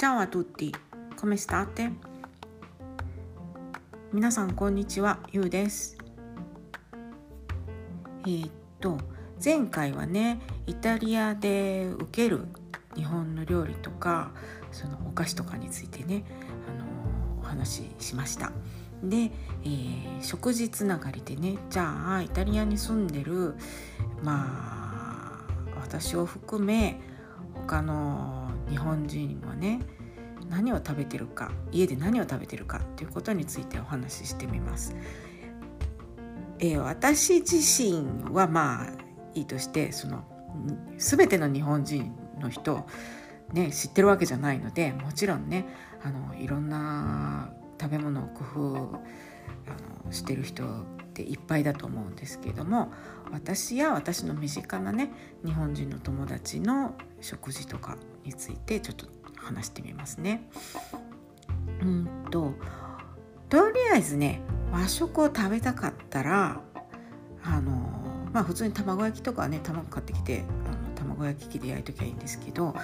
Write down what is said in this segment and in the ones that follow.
Ciao a tutti, come state? 皆さんこんにちは、ゆうです。えーっと前回はねイタリアで受ける日本の料理とかそのお菓子とかについてね、あのお話ししました。で、えー食事つながりでねじゃあイタリアに住んでるまあ私を含め他の日本人はね何を食べてるか家で何を食べてるかっていうことについてお話ししてみます。えー私自身はまあいいとしてその全ての日本人の人ね知ってるわけじゃないのでもちろんねあのいろんな食べ物を工夫あのしてる人っていっぱいだと思うんですけれども私や私の身近なね日本人の友達の食事とかについてちょっと話してみますね。うんととりあえずね和食を食べたかったらあのまあ普通に卵焼きとかね卵買ってきてあの卵焼き器で焼いときゃいいんですけど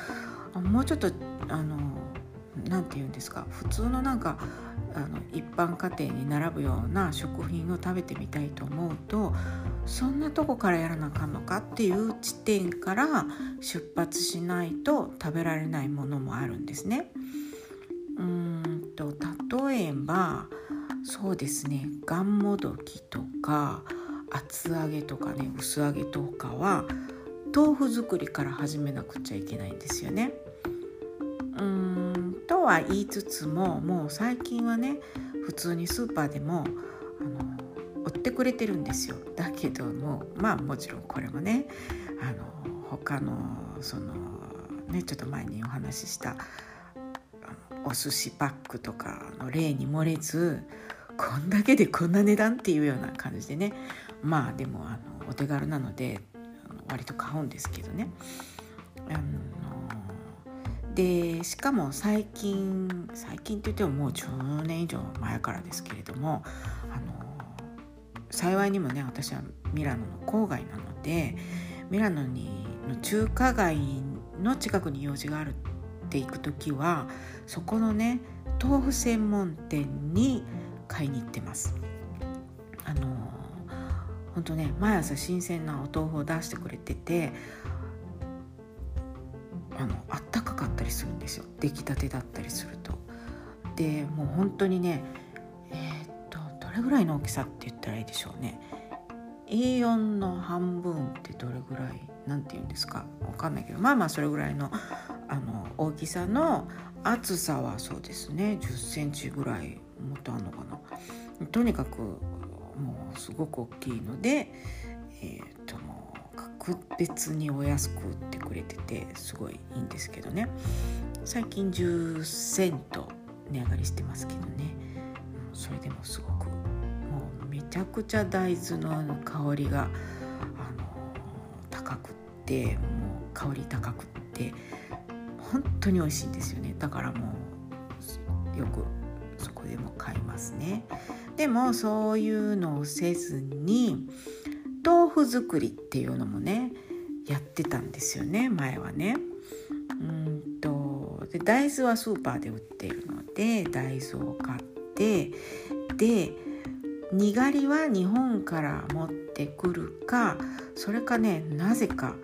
もうちょっとあのなんて言うんですか普通のなんかあの一般家庭に並ぶような食品を食べてみたいと思うとそんなとこからやらなあかんのかっていう地点から出発しないと食べられないものもあるんですね。うんと例えばそうですねがんもどきとか厚揚げとかね薄揚げとかは豆腐作りから始めなくちゃいけないんですよね。うんとは言いつつももう最近はね普通にスーパーでもってくれてるんですよ。だけどもまあもちろんこれもねあの他のそのねちょっと前にお話ししたお寿司パックとかの例に漏れずこんだけでこんな値段っていうような感じでねまあでもあのお手軽なので割と買うんですけどね。あのでしかも最近最近って言ってももう10年以上前からですけれどもあの幸いにもね私はミラノの郊外なのでミラノにの中華街の近くに用事があるって行く時はそこのね豆腐専門店に買いに行ってます。あの本当ね毎朝新鮮なお豆腐を出してくれててあのあったかかったりするんですよ出来たてだったりすると。でもう本当にねれぐらいの大きさって言ったらいいでしょうね。A4 の半分ってどれぐらいなんて言うんですか？わかんないけど。まあまあそれぐらいのあの大きさの厚さはそうですね。1 0センチぐらいもっとあるのかな。とにかくもうすごく大きいのでえーともう格別にお安く売ってくれててすごいいいんですけどね。最近10セント値上がりしてますけどね、それでもすごくもうめちゃくちゃ大豆の香りがあの高くってもう香り高くって本当に美味しいんですよね。だからもうよくそこでも買いますね。でもそういうのをせずに豆腐作りっていうのもねやってたんですよね。前はね。うんとで大豆はスーパーで売っているので大豆を買ってでにがりは日本から持ってくるかそれかねなぜか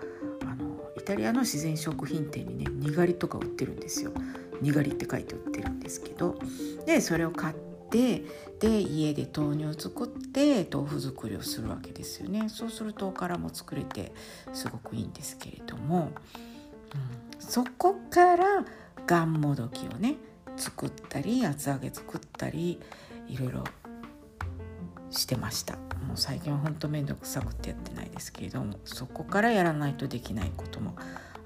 あのイタリアの自然食品店にねにがりとか売ってるんですよ。にがりって書いて売ってるんですけど。でそれを買ってで家で豆乳を作って豆腐作りをするわけですよね。そうするとおからも作れてすごくいいんですけれども、うん、そこからがんもどきをね作ったり厚揚げ作ったりいろいろしてました。もう最近はほんと面倒くさくてやってないですけれどもそこからやらないとできないことも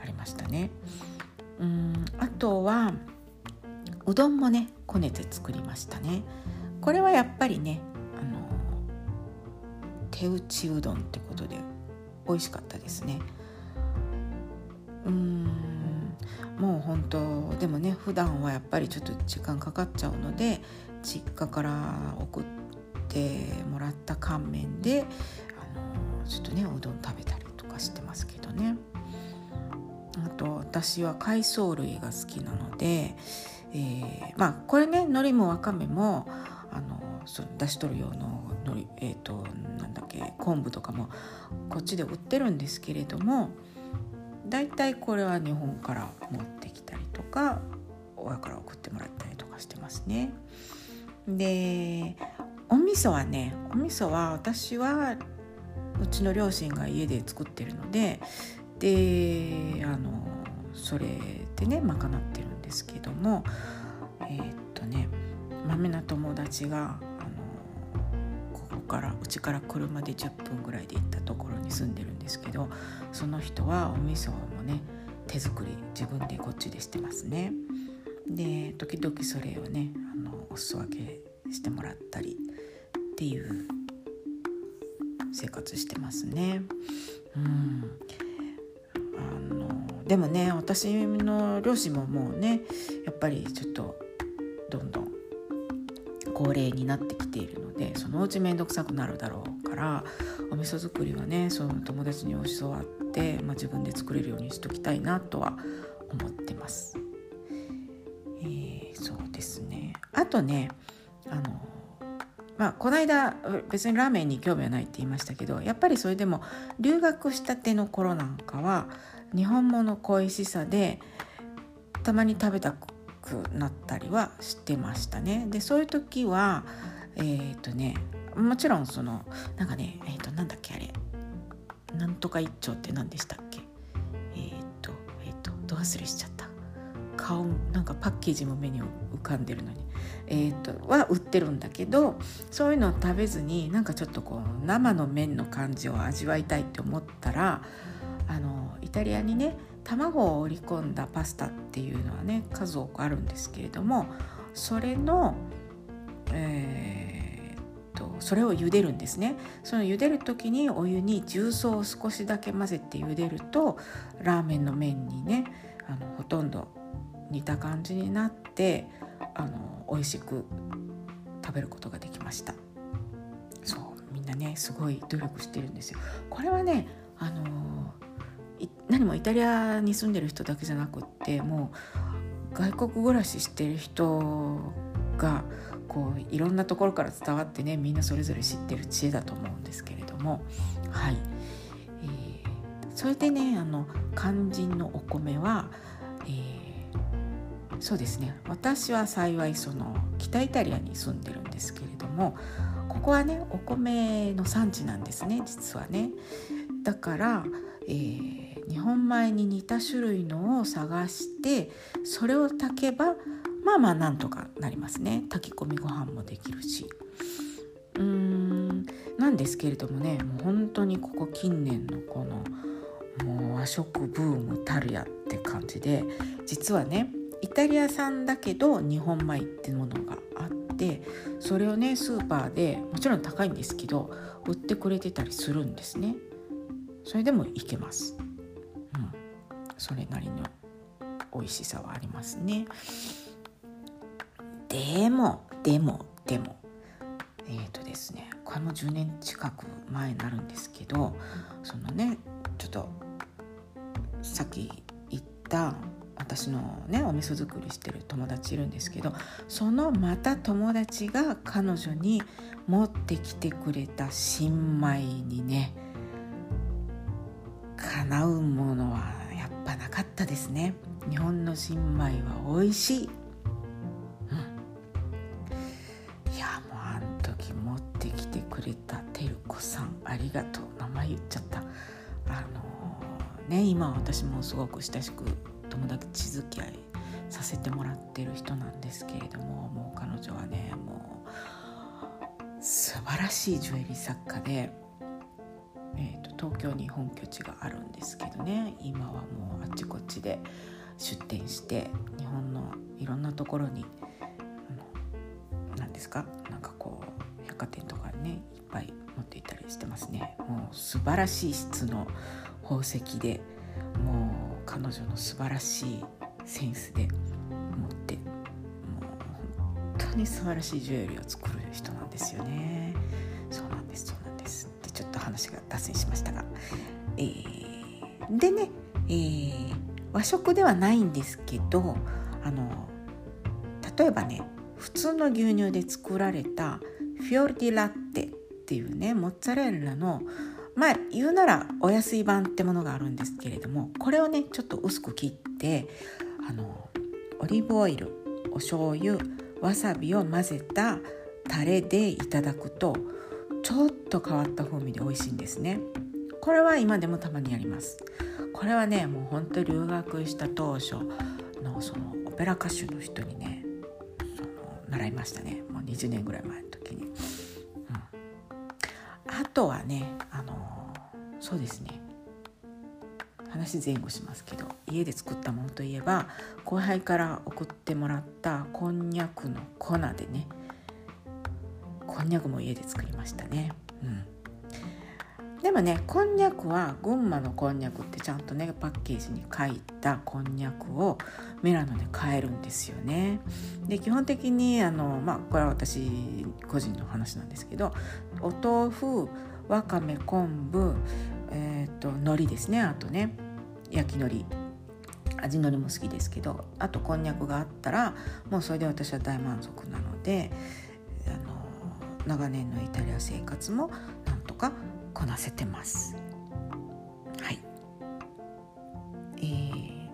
ありましたね。うんあとはうどんもねこねて作りましたね。これはやっぱりねあの手打ちうどんってことで美味しかったですね。うんもう本当でもね普段はやっぱりちょっと時間かかっちゃうので実家から送ってもらった乾麺であのちょっとねうどん食べたりとかしてますけどね。あと私は海藻類が好きなので、えー、まあこれね海苔もわかめもあのそ出し取る用の海苔えっ、ー、となんだっけ昆布とかもこっちで売ってるんですけれどもだいたいこれは日本から持ってきたりとか親から送ってもらったりとかしてますね。でお味噌はねお味噌は私はうちの両親が家で作ってるのでであのそれでね賄ってるんですけどもえー、っとねまめな友達がからうちから車で10分ぐらいで行ったところに住んでるんですけどその人はお味噌もね手作り自分でこっちでしてますね。で時々それをねあのお裾分けしてもらったりっていう生活してますね。うんあのでもね私の両親ももうねやっぱりちょっとどんどん高齢になってきているのでそのうち面倒くさくなるだろうからお味噌作りはねその友達に教わって、まあ、自分で作れるようにしときたいなとは思ってます。えー、そうですねあとねあのまあ、この間別にラーメンに興味はないって言いましたけどやっぱりそれでも留学したての頃なんかは日本物の恋しさでたまに食べたくなったりはしてましたね。でそういう時はえっ、ー、とねもちろんそのなんかねえっ、ー、となんだっけあれ。なんとか一丁って何でしたっけ？えっ、ー、とえっ、とど忘れしちゃった。顔なんかパッケージも目に浮かんでるのに。えーと、は売ってるんだけどそういうのを食べずになんかちょっとこう生の麺の感じを味わいたいって思ったらあのイタリアにね卵を織り込んだパスタっていうのはね数多くあるんですけれどもそれの、えーと、それを茹でるんですね。その茹でる時にお湯に重曹を少しだけ混ぜて茹でるとラーメンの麺にねあのほとんど似た感じになってあの美味しく食べることができました。そうみんなねすごい努力してるんですよ。これはねあの何もイタリアに住んでる人だけじゃなくってもう外国暮らししてる人がこういろんなところから伝わってねみんなそれぞれ知ってる知恵だと思うんですけれども。はい、えー、それでねあの肝心のお米は、えーそうですね。私は幸いその北イタリアに住んでるんですけれどもここはねお米の産地なんですね実はね。だから、えー、日本米に似た種類のを探してそれを炊けばまあまあなんとかなりますね。炊き込みご飯もできるし。うーん。なんですけれどもねもう本当にここ近年のこのもう和食ブームたるやって感じで実はねイタリア産だけど日本米ってものがあってそれをねスーパーでもちろん高いんですけど売ってくれてたりするんですね。それでもいけます、うん、それなりの美味しさはありますね。でもでもでも。えーとですねこれも10年近く前になるんですけどそのねちょっとさっき言った私のねお味噌作りしてる友達いるんですけどそのまた友達が彼女に持ってきてくれた新米にね叶うものはやっぱなかったですね。日本の新米は美味しい、いやもうあの時持ってきてくれたてる子さんありがとう。名前言っちゃった。あのー、ね今私もすごく親しく友達付き合いさせてもらってる人なんですけれどももう彼女はねもう素晴らしいジュエリー作家で、えーと、東京に本拠地があるんですけどね今はもうあっちこっちで出店して日本のいろんなところにですか？なんかこう百貨店とかねいっぱい持っていたりしてますね。もう素晴らしい質の宝石でもう彼女の素晴らしいセンスで持ってもう本当に素晴らしいジュエリーを作る人なんですよね。そうなんですそうなんです。でちょっと話が脱線しましたが、えー、でね、えー、和食ではないんですけどあの例えばね普通の牛乳で作られたフィオルディラッテっていうねモッツァレラのまあ言うならお安い版ってものがあるんですけれどもこれをねちょっと薄く切ってあのオリーブオイルお醤油わさびを混ぜたタレでいただくとちょっと変わった風味で美味しいんですね。これは今でもたまにやります。これはねもうほんと留学した当初のそのオペラ歌手の人にね習いましたね。もう20年ぐらい前の時に、うん、あとはねあのそうですね。話前後しますけど家で作ったものといえば後輩から送ってもらったこんにゃくの粉でね。こんにゃくも家で作りましたね。うん。でもねこんにゃくは群馬のこんにゃくってちゃんとねパッケージに書いたこんにゃくをミラノで買えるんですよね。で基本的にあのまあこれは私個人の話なんですけどお豆腐わかめ昆布えっ、ー、と海苔ですねあとね焼き海苔味のりも好きですけどあとこんにゃくがあったらもうそれで私は大満足なのであの長年のイタリア生活もなんとかこなせてます。はい、えー、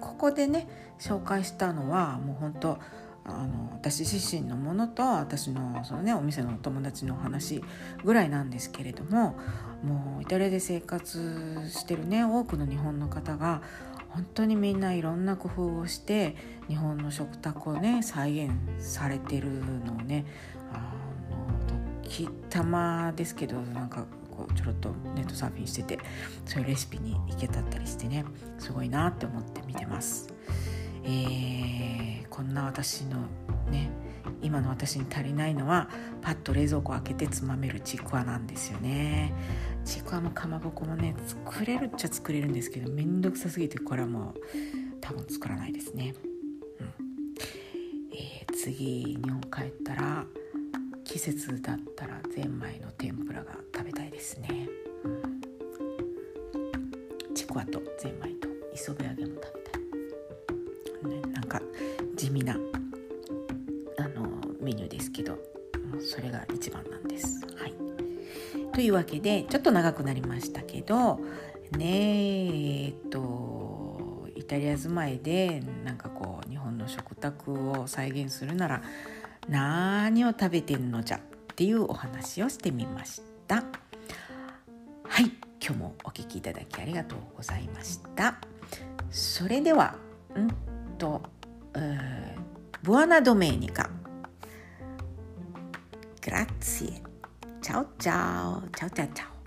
ここでね紹介したのはもう本当あの私自身のものと私のその、ね、お店のお友達のお話ぐらいなんですけれどももうイタリアで生活してるね多くの日本の方が本当にみんないろんな工夫をして日本の食卓をね再現されてるのをねあの時たまですけどなんかこうちょろっとネットサーフィンしててそういうレシピに行けたったりしてねすごいなって思って見てます。えー、こんな私のね今の私に足りないのはパッと冷蔵庫開けてつまめるちくわなんですよね。ちくわもかまぼこもね作れるっちゃ作れるんですけどめんどくさすぎてこれはもう多分作らないですね、うん。えー、次日本帰ったら季節だったらゼンマイの天ぷらが食べたいですね、うん、ちくわとゼンマイと磯辺揚げも食べたい、ね、なんか地味なあのメニューですけどそれが一番なんです。はい、というわけでちょっと長くなりましたけどねえっとイタリア住まいでなんかこう日本の食卓を再現するなら何を食べてんのじゃっていうお話をしてみました。はい今日もお聞きいただきありがとうございました。それではんと eh, buona domenica. Grazie. Ciao ciao, ciao ciao ciao.